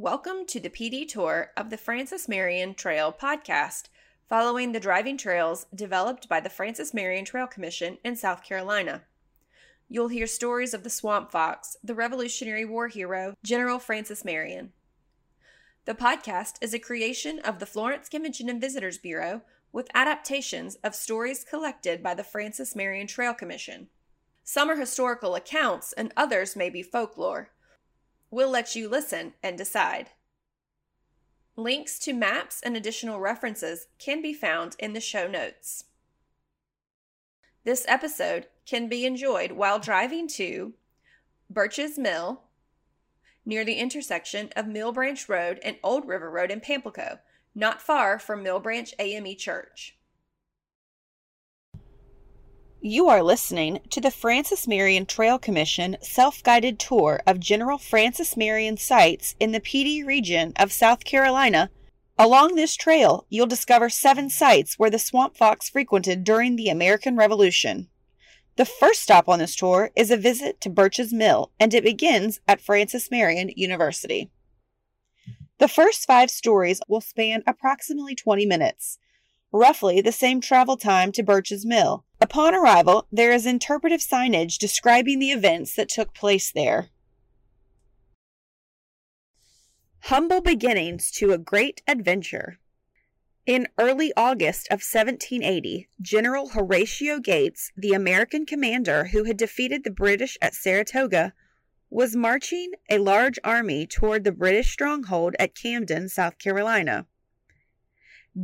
Welcome to the Pee Dee tour of the Francis Marion Trail podcast, following the driving trails developed by the Francis Marion Trail Commission in South Carolina. You'll hear stories of the Swamp Fox, the Revolutionary War hero, General Francis Marion. The podcast is a creation of the Florence Convention and Visitors Bureau with adaptations of stories collected by the Francis Marion Trail Commission. Some are historical accounts and others may be folklore. We'll let you listen and decide. Links to maps and additional references can be found in the show notes. This episode can be enjoyed while driving to Birch's Mill, near the intersection of Mill Branch Road and Old River Road in Pamplico, not far from Mill Branch AME Church. You are listening to the Francis Marion Trail Commission self guided tour of General Francis Marion sites in the Pee region of South Carolina. Along this trail, you'll discover seven sites where the swamp fox frequented during the American Revolution. The first stop on this tour is a visit to Birch's Mill, and it begins at Francis Marion University. The first five stories will span approximately 20 minutes roughly the same travel time to Birch's Mill. Upon arrival, there is interpretive signage describing the events that took place there. Humble beginnings to a great adventure. In early August of 1780, General Horatio Gates, the American commander who had defeated the British at Saratoga, was marching a large army toward the British stronghold at Camden, South Carolina.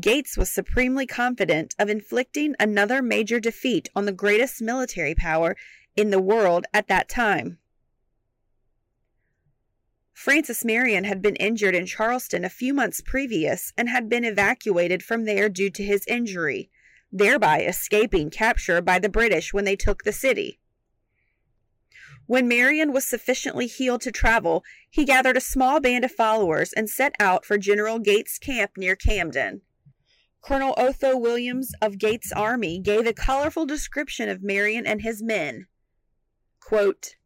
Gates was supremely confident of inflicting another major defeat on the greatest military power in the world at that time. Francis Marion had been injured in Charleston a few months previous and had been evacuated from there due to his injury, thereby escaping capture by the British when they took the city. When Marion was sufficiently healed to travel, he gathered a small band of followers and set out for General Gates' camp near Camden. Colonel Otho Williams of Gates' army gave a colorful description of Marion and his men. Quote,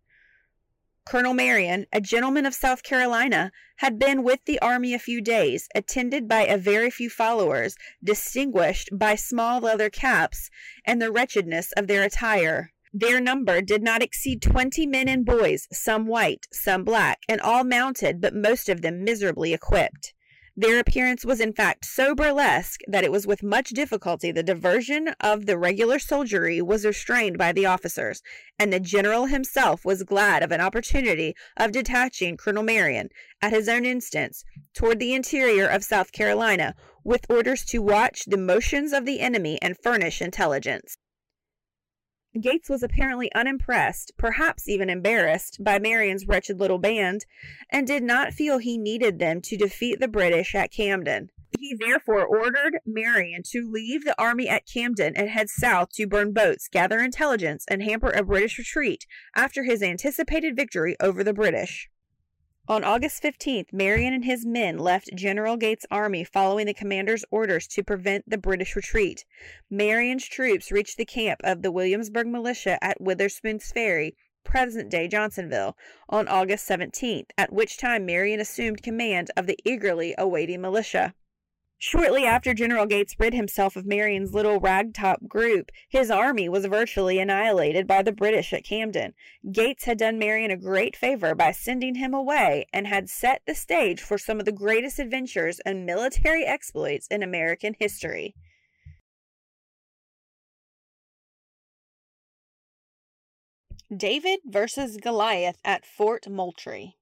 Colonel Marion, a gentleman of South Carolina, had been with the army a few days, attended by a very few followers, distinguished by small leather caps and the wretchedness of their attire. Their number did not exceed twenty men and boys, some white, some black, and all mounted, but most of them miserably equipped. Their appearance was in fact so burlesque that it was with much difficulty the diversion of the regular soldiery was restrained by the officers, and the general himself was glad of an opportunity of detaching Colonel Marion, at his own instance, toward the interior of South Carolina, with orders to watch the motions of the enemy and furnish intelligence. Gates was apparently unimpressed, perhaps even embarrassed, by Marion's wretched little band, and did not feel he needed them to defeat the British at Camden. He therefore ordered Marion to leave the army at Camden and head south to burn boats, gather intelligence, and hamper a British retreat after his anticipated victory over the British. On August 15th, Marion and his men left General Gates' army following the commander's orders to prevent the British retreat. Marion's troops reached the camp of the Williamsburg militia at Witherspoon's Ferry, present day Johnsonville, on August 17th, at which time Marion assumed command of the eagerly awaiting militia. Shortly after General Gates rid himself of Marion's little ragtop group, his army was virtually annihilated by the British at Camden. Gates had done Marion a great favor by sending him away and had set the stage for some of the greatest adventures and military exploits in American history. David versus Goliath at Fort Moultrie.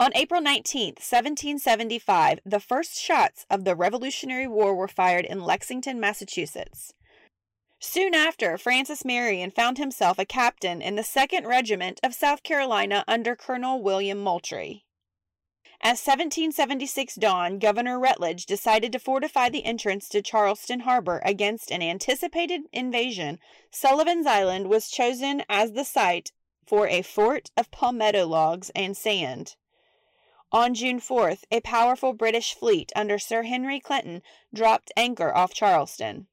On April 19, 1775, the first shots of the Revolutionary War were fired in Lexington, Massachusetts. Soon after, Francis Marion found himself a captain in the 2nd Regiment of South Carolina under Colonel William Moultrie. As 1776 dawned, Governor Rutledge decided to fortify the entrance to Charleston Harbor against an anticipated invasion. Sullivan's Island was chosen as the site for a fort of palmetto logs and sand. On June 4th, a powerful British fleet under Sir Henry Clinton dropped anchor off Charleston.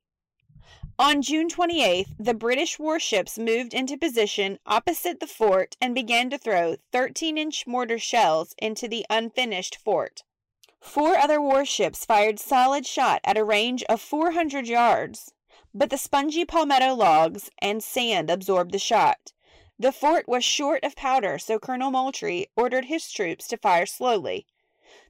On June 28th, the British warships moved into position opposite the fort and began to throw 13 inch mortar shells into the unfinished fort. Four other warships fired solid shot at a range of 400 yards, but the spongy palmetto logs and sand absorbed the shot. The fort was short of powder, so Colonel Moultrie ordered his troops to fire slowly.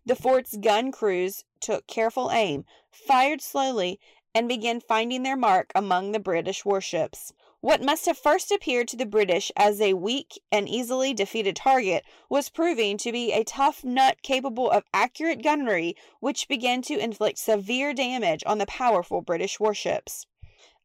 The fort's gun crews took careful aim, fired slowly, and began finding their mark among the British warships. What must have first appeared to the British as a weak and easily defeated target was proving to be a tough nut capable of accurate gunnery, which began to inflict severe damage on the powerful British warships.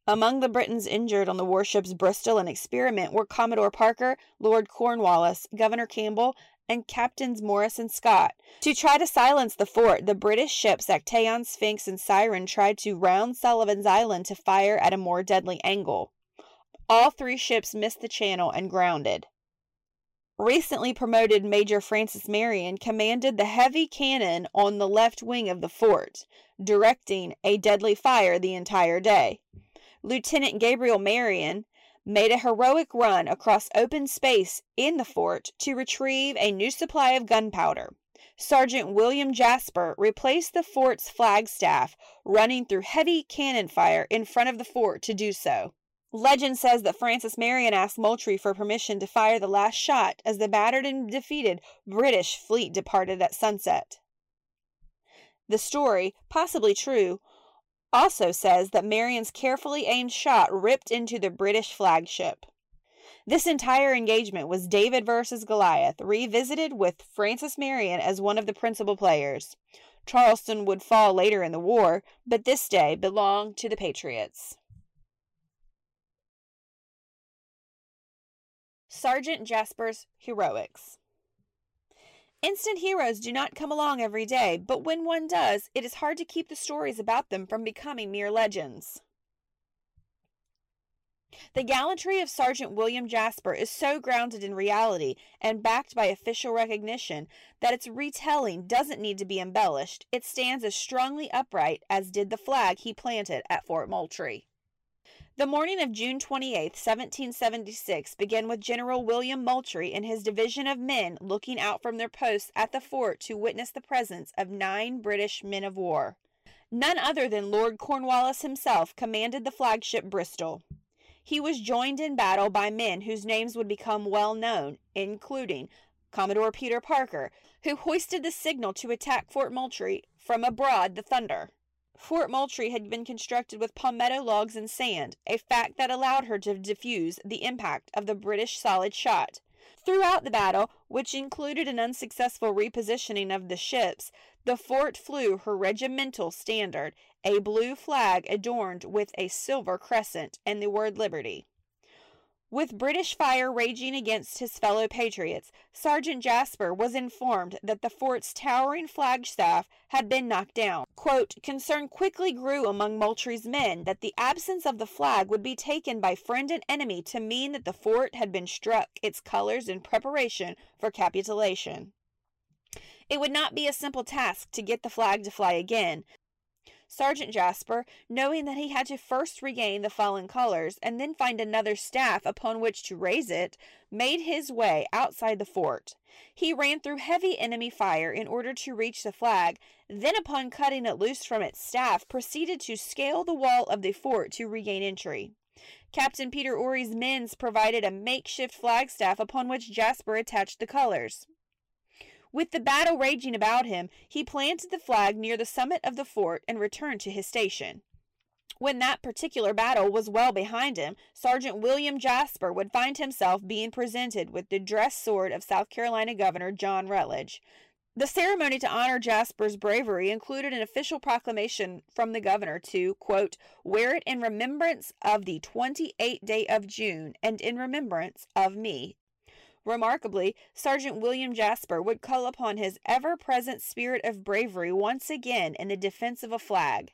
Among the Britons injured on the warships Bristol and Experiment were Commodore Parker, Lord Cornwallis, Governor Campbell, and Captains Morris and Scott. To try to silence the fort, the British ships Actaeon, Sphinx, and Siren tried to round Sullivan's Island to fire at a more deadly angle. All three ships missed the channel and grounded. Recently promoted Major Francis Marion commanded the heavy cannon on the left wing of the fort, directing a deadly fire the entire day. Lieutenant Gabriel Marion, made a heroic run across open space in the fort to retrieve a new supply of gunpowder. Sergeant William Jasper replaced the fort's flagstaff, running through heavy cannon fire in front of the fort to do so. Legend says that Francis Marion asked Moultrie for permission to fire the last shot as the battered and defeated British fleet departed at sunset. The story, possibly true, also says that Marion's carefully aimed shot ripped into the British flagship. This entire engagement was David versus Goliath, revisited with Francis Marion as one of the principal players. Charleston would fall later in the war, but this day belonged to the Patriots. Sergeant Jasper's Heroics Instant heroes do not come along every day, but when one does, it is hard to keep the stories about them from becoming mere legends. The gallantry of Sergeant William Jasper is so grounded in reality and backed by official recognition that its retelling doesn't need to be embellished. It stands as strongly upright as did the flag he planted at Fort Moultrie. The morning of June 28, 1776, began with General William Moultrie and his division of men looking out from their posts at the fort to witness the presence of nine British men of war. None other than Lord Cornwallis himself commanded the flagship Bristol. He was joined in battle by men whose names would become well known, including Commodore Peter Parker, who hoisted the signal to attack Fort Moultrie from abroad the Thunder. Fort Moultrie had been constructed with palmetto logs and sand, a fact that allowed her to diffuse the impact of the British solid shot. Throughout the battle, which included an unsuccessful repositioning of the ships, the fort flew her regimental standard, a blue flag adorned with a silver crescent and the word Liberty. With British fire raging against his fellow patriots, Sergeant Jasper was informed that the fort's towering flagstaff had been knocked down. Quote, Concern quickly grew among Moultrie's men that the absence of the flag would be taken by friend and enemy to mean that the fort had been struck its colors in preparation for capitulation. It would not be a simple task to get the flag to fly again, Sergeant Jasper, knowing that he had to first regain the fallen colors and then find another staff upon which to raise it, made his way outside the fort. He ran through heavy enemy fire in order to reach the flag, then, upon cutting it loose from its staff, proceeded to scale the wall of the fort to regain entry. Captain Peter Horry's men provided a makeshift flagstaff upon which Jasper attached the colors. With the battle raging about him, he planted the flag near the summit of the fort and returned to his station. When that particular battle was well behind him, Sergeant William Jasper would find himself being presented with the dress sword of South Carolina Governor John Rutledge. The ceremony to honor Jasper's bravery included an official proclamation from the governor to, quote, wear it in remembrance of the 28th day of June and in remembrance of me, Remarkably, Sergeant William Jasper would call upon his ever present spirit of bravery once again in the defense of a flag.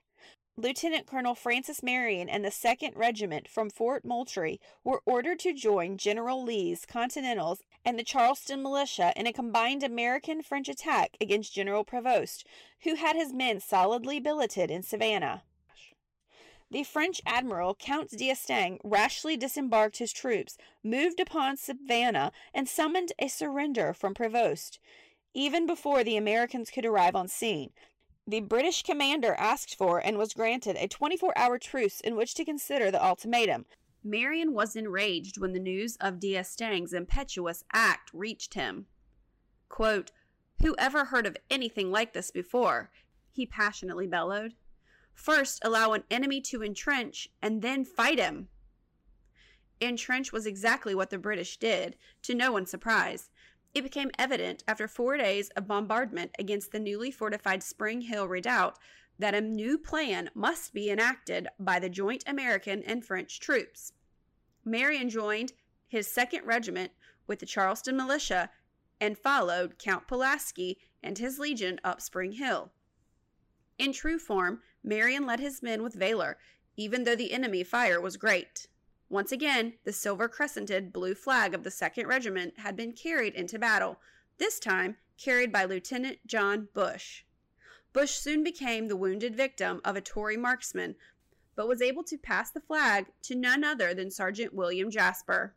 Lieutenant Colonel Francis Marion and the 2nd Regiment from Fort Moultrie were ordered to join General Lee's Continentals and the Charleston militia in a combined American French attack against General Prevost, who had his men solidly billeted in Savannah. The French admiral Count d'Estaing rashly disembarked his troops, moved upon Savannah, and summoned a surrender from Prevost. Even before the Americans could arrive on scene, the British commander asked for and was granted a 24 hour truce in which to consider the ultimatum. Marion was enraged when the news of d'Estaing's impetuous act reached him. Quote, Who ever heard of anything like this before? he passionately bellowed. First, allow an enemy to entrench and then fight him. Entrench was exactly what the British did, to no one's surprise. It became evident after four days of bombardment against the newly fortified Spring Hill redoubt that a new plan must be enacted by the joint American and French troops. Marion joined his second regiment with the Charleston militia and followed Count Pulaski and his legion up Spring Hill. In true form, Marion led his men with valor, even though the enemy fire was great. Once again, the silver crescented blue flag of the 2nd Regiment had been carried into battle, this time carried by Lieutenant John Bush. Bush soon became the wounded victim of a Tory marksman, but was able to pass the flag to none other than Sergeant William Jasper.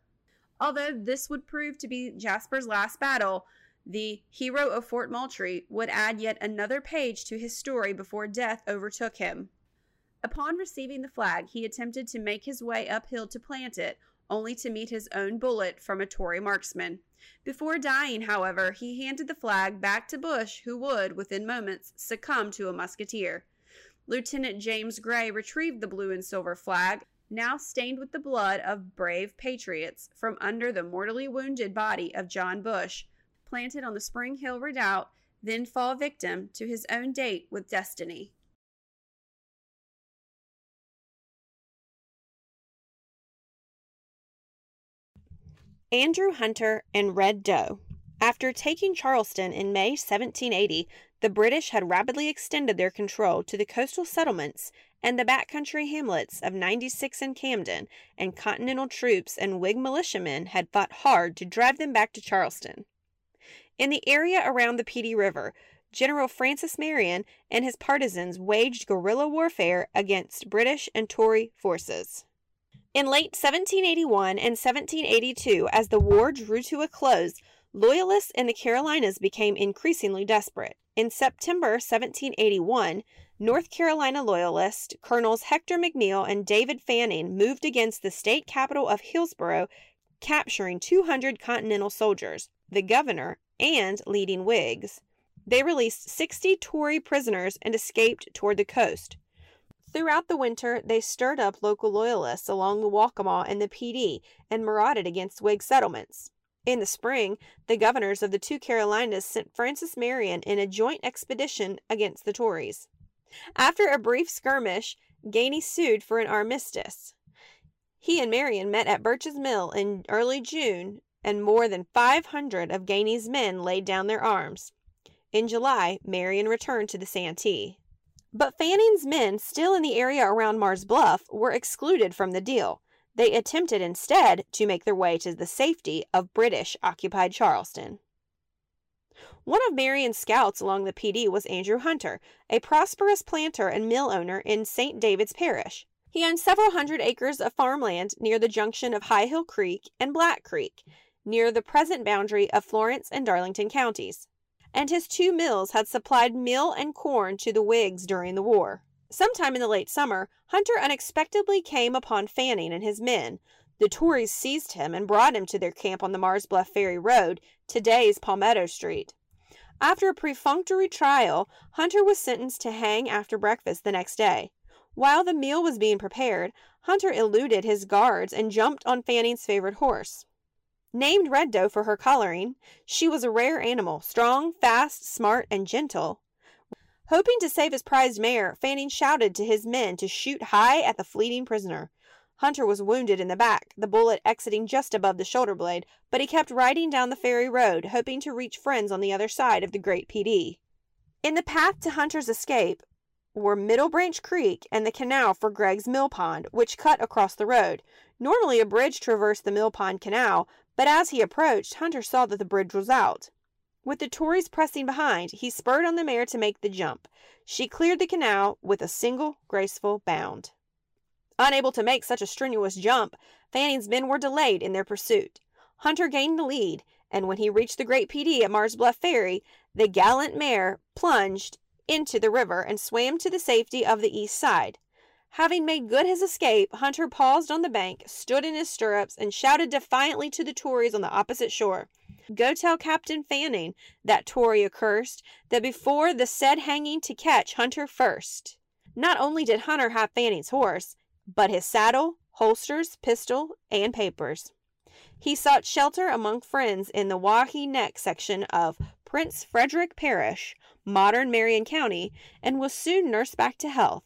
Although this would prove to be Jasper's last battle, the hero of Fort Moultrie would add yet another page to his story before death overtook him. Upon receiving the flag, he attempted to make his way uphill to plant it, only to meet his own bullet from a Tory marksman. Before dying, however, he handed the flag back to Bush, who would, within moments, succumb to a musketeer. Lieutenant James Gray retrieved the blue and silver flag, now stained with the blood of brave patriots, from under the mortally wounded body of John Bush, planted on the Spring Hill redoubt, then fall victim to his own date with destiny. Andrew Hunter and Red Doe. After taking Charleston in May 1780, the British had rapidly extended their control to the coastal settlements and the backcountry hamlets of 96 and Camden, and Continental troops and Whig militiamen had fought hard to drive them back to Charleston. In the area around the Pee Dee River, General Francis Marion and his partisans waged guerrilla warfare against British and Tory forces. In late 1781 and 1782, as the war drew to a close, Loyalists in the Carolinas became increasingly desperate. In September 1781, North Carolina Loyalist Colonels Hector McNeil and David Fanning moved against the state capital of Hillsborough, capturing 200 Continental soldiers. The governor, and leading Whigs. They released 60 Tory prisoners and escaped toward the coast. Throughout the winter, they stirred up local loyalists along the Waccamaw and the Pee and marauded against Whig settlements. In the spring, the governors of the two Carolinas sent Francis Marion in a joint expedition against the Tories. After a brief skirmish, Gainey sued for an armistice. He and Marion met at Birch's Mill in early June and more than 500 of Gainey's men laid down their arms. In July, Marion returned to the Santee. But Fanning's men, still in the area around Mars Bluff, were excluded from the deal. They attempted instead to make their way to the safety of British occupied Charleston. One of Marion's scouts along the Pee was Andrew Hunter, a prosperous planter and mill owner in St. David's Parish. He owned several hundred acres of farmland near the junction of High Hill Creek and Black Creek, near the present boundary of Florence and Darlington counties, and his two mills had supplied meal and corn to the Whigs during the war. Sometime in the late summer, Hunter unexpectedly came upon Fanning and his men. The Tories seized him and brought him to their camp on the Mars Bluff Ferry Road, today's Palmetto Street. After a perfunctory trial, Hunter was sentenced to hang after breakfast the next day. While the meal was being prepared, Hunter eluded his guards and jumped on Fanning's favorite horse. Named Red Doe for her coloring, she was a rare animal, strong, fast, smart, and gentle. Hoping to save his prized mare, Fanning shouted to his men to shoot high at the fleeting prisoner. Hunter was wounded in the back, the bullet exiting just above the shoulder blade, but he kept riding down the ferry road, hoping to reach friends on the other side of the great Pee Dee. In the path to Hunter's escape were Middle Branch Creek and the canal for Gregg's Mill Pond, which cut across the road. Normally a bridge traversed the Mill Pond Canal, but as he approached, Hunter saw that the bridge was out. With the Tories pressing behind, he spurred on the mare to make the jump. She cleared the canal with a single graceful bound. Unable to make such a strenuous jump, Fanning's men were delayed in their pursuit. Hunter gained the lead, and when he reached the great Pee Dee at Mars Bluff Ferry, the gallant mare plunged into the river and swam to the safety of the east side. Having made good his escape, Hunter paused on the bank, stood in his stirrups, and shouted defiantly to the Tories on the opposite shore. Go tell Captain Fanning, that Tory accursed, that before the said hanging to catch Hunter first. Not only did Hunter have Fanning's horse, but his saddle, holsters, pistol, and papers. He sought shelter among friends in the Wahee Neck section of Prince Frederick Parish, modern Marion County, and was soon nursed back to health.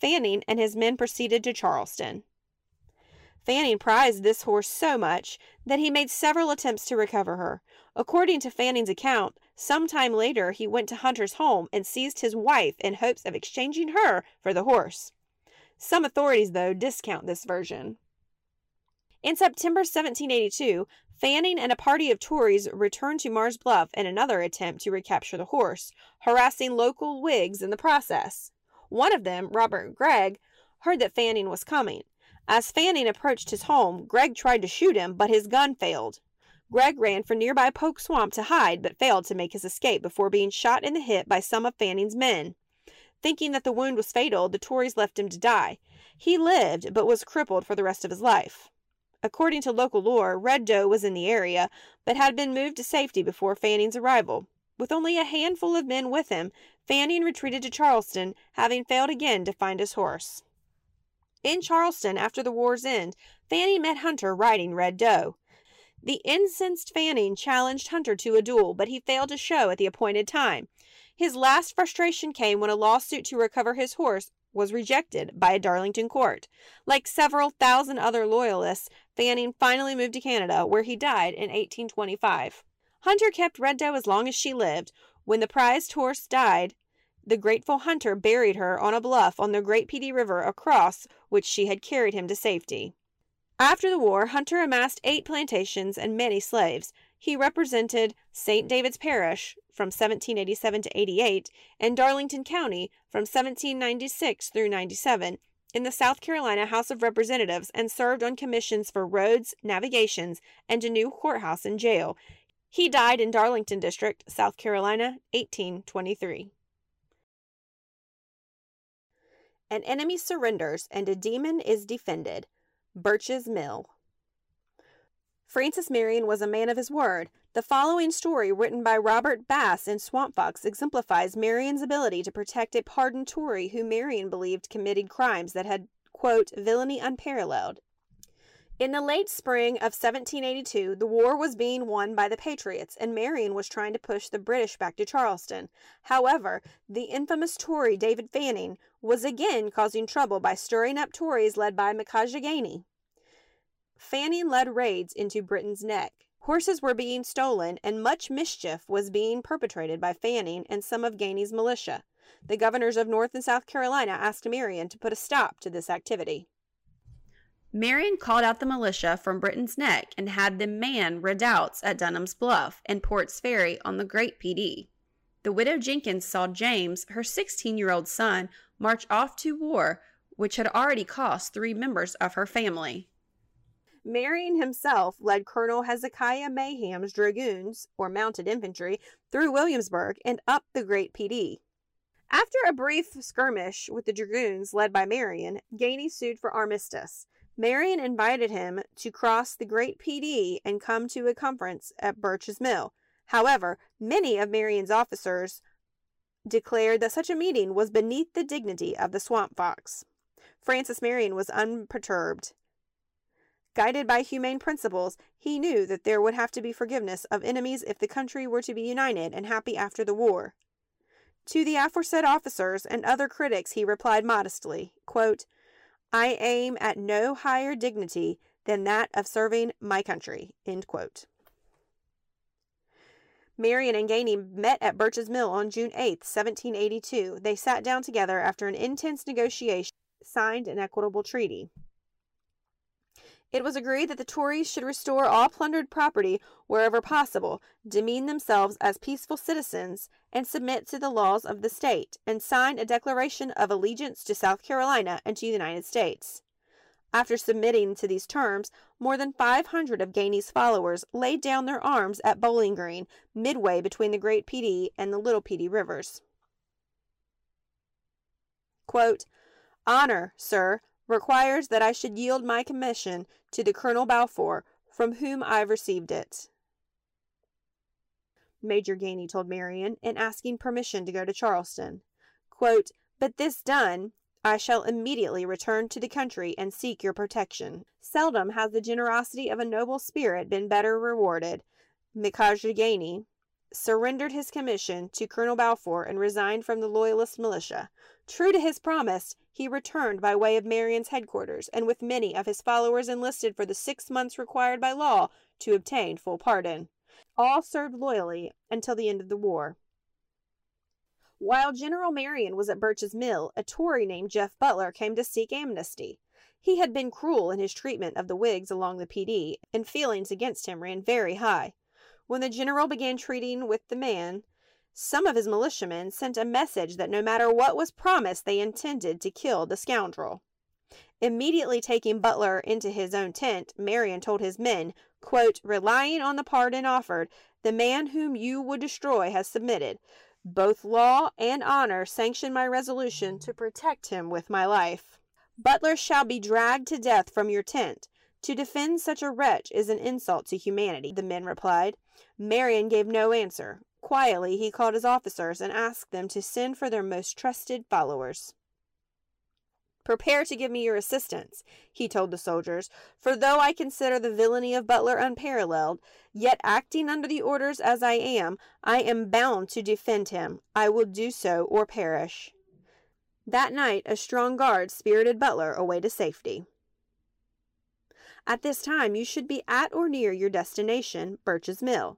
Fanning and his men proceeded to Charleston. Fanning prized this horse so much that he made several attempts to recover her. According to Fanning's account, some time later he went to Hunter's home and seized his wife in hopes of exchanging her for the horse. Some authorities, though, discount this version. In September 1782, Fanning and a party of Tories returned to Mars Bluff in another attempt to recapture the horse, harassing local Whigs in the process. One of them, Robert Gregg, heard that Fanning was coming. As Fanning approached his home, Gregg tried to shoot him, but his gun failed. Gregg ran for nearby Poke Swamp to hide, but failed to make his escape before being shot in the hip by some of Fanning's men. Thinking that the wound was fatal, the Tories left him to die. He lived, but was crippled for the rest of his life. According to local lore, Red Doe was in the area, but had been moved to safety before Fanning's arrival. With only a handful of men with him, Fanning retreated to Charleston, having failed again to find his horse. In Charleston, after the war's end, Fanning met Hunter riding Red Doe. The incensed Fanning challenged Hunter to a duel, but he failed to show at the appointed time. His last frustration came when a lawsuit to recover his horse was rejected by a Darlington court. Like several thousand other loyalists, Fanning finally moved to Canada, where he died in 1825. Hunter kept Red Doe as long as she lived. When the prized horse died, the grateful hunter buried her on a bluff on the Great Pee Dee River across which she had carried him to safety. After the war, Hunter amassed eight plantations and many slaves. He represented St. David's Parish from 1787 to 88 and Darlington County from 1796 through 97 in the South Carolina House of Representatives and served on commissions for roads, navigations, and a new courthouse and jail. He died in Darlington District, South Carolina, 1823. An enemy surrenders and a demon is defended. Birch's Mill. Francis Marion was a man of his word. The following story, written by Robert Bass in Swamp Fox, exemplifies Marion's ability to protect a pardoned Tory who Marion believed committed crimes that had, quote, villainy unparalleled. In the late spring of 1782, the war was being won by the Patriots, and Marion was trying to push the British back to Charleston. However, the infamous Tory David Fanning was again causing trouble by stirring up Tories led by Micajah Gainey. Fanning led raids into Britton's Neck. Horses were being stolen, and much mischief was being perpetrated by Fanning and some of Gainey's militia. The governors of North and South Carolina asked Marion to put a stop to this activity. Marion called out the militia from Britton's Neck and had them man redoubts at Dunham's Bluff and Port's Ferry on the Great Dee. The widow Jenkins saw James, her 16 year old son, march off to war, which had already cost three members of her family. Marion himself led Colonel Hezekiah Maham's dragoons, or mounted infantry, through Williamsburg and up the Great Dee. After a brief skirmish with the dragoons led by Marion, Gainey sued for armistice. Marion invited him to cross the Great Pee Dee and come to a conference at Birch's Mill. However, many of Marion's officers declared that such a meeting was beneath the dignity of the swamp fox. Francis Marion was unperturbed. Guided by humane principles, he knew that there would have to be forgiveness of enemies if the country were to be united and happy after the war. To the aforesaid officers and other critics he replied modestly, quote, I aim at no higher dignity than that of serving my country. Marion and Gainey met at Birch's Mill on June 8, 1782. They sat down together after an intense negotiation, signed an equitable treaty. It was agreed that the Tories should restore all plundered property wherever possible, demean themselves as peaceful citizens, and submit to the laws of the state, and sign a declaration of allegiance to South Carolina and to the United States. After submitting to these terms, more than 500 of Gainey's followers laid down their arms at Bowling Green, midway between the Great Pedee and the Little Pedee rivers. Quote, Honor, sir, requires that I should yield my commission to the Colonel Balfour, from whom I have received it. Major Gainey told Marion in asking permission to go to Charleston. Quote, but this done, I shall immediately return to the country and seek your protection. Seldom has the generosity of a noble spirit been better rewarded. Micajah Gainey surrendered his commission to Colonel Balfour and resigned from the Loyalist militia. True to his promise, he returned by way of Marion's headquarters, and with many of his followers enlisted for the six months required by law to obtain full pardon. All served loyally until the end of the war. While General Marion was at Birch's Mill, a Tory named Jeff Butler came to seek amnesty. He had been cruel in his treatment of the Whigs along the Pee Dee, and feelings against him ran very high. When the general began treating with the man, some of his militiamen sent a message that no matter what was promised, they intended to kill the scoundrel. Immediately taking Butler into his own tent, Marion told his men, quote, Relying on the pardon offered, the man whom you would destroy has submitted. Both law and honor sanction my resolution to protect him with my life. Butler shall be dragged to death from your tent. To defend such a wretch is an insult to humanity, the men replied. Marion gave no answer. Quietly he called his officers and asked them to send for their most trusted followers. Prepare to give me your assistance, he told the soldiers, for though I consider the villainy of Butler unparalleled, yet acting under the orders as I am, I am bound to defend him. I will do so or perish. That night, a strong guard spirited Butler away to safety. At this time, you should be at or near your destination, Birch's Mill.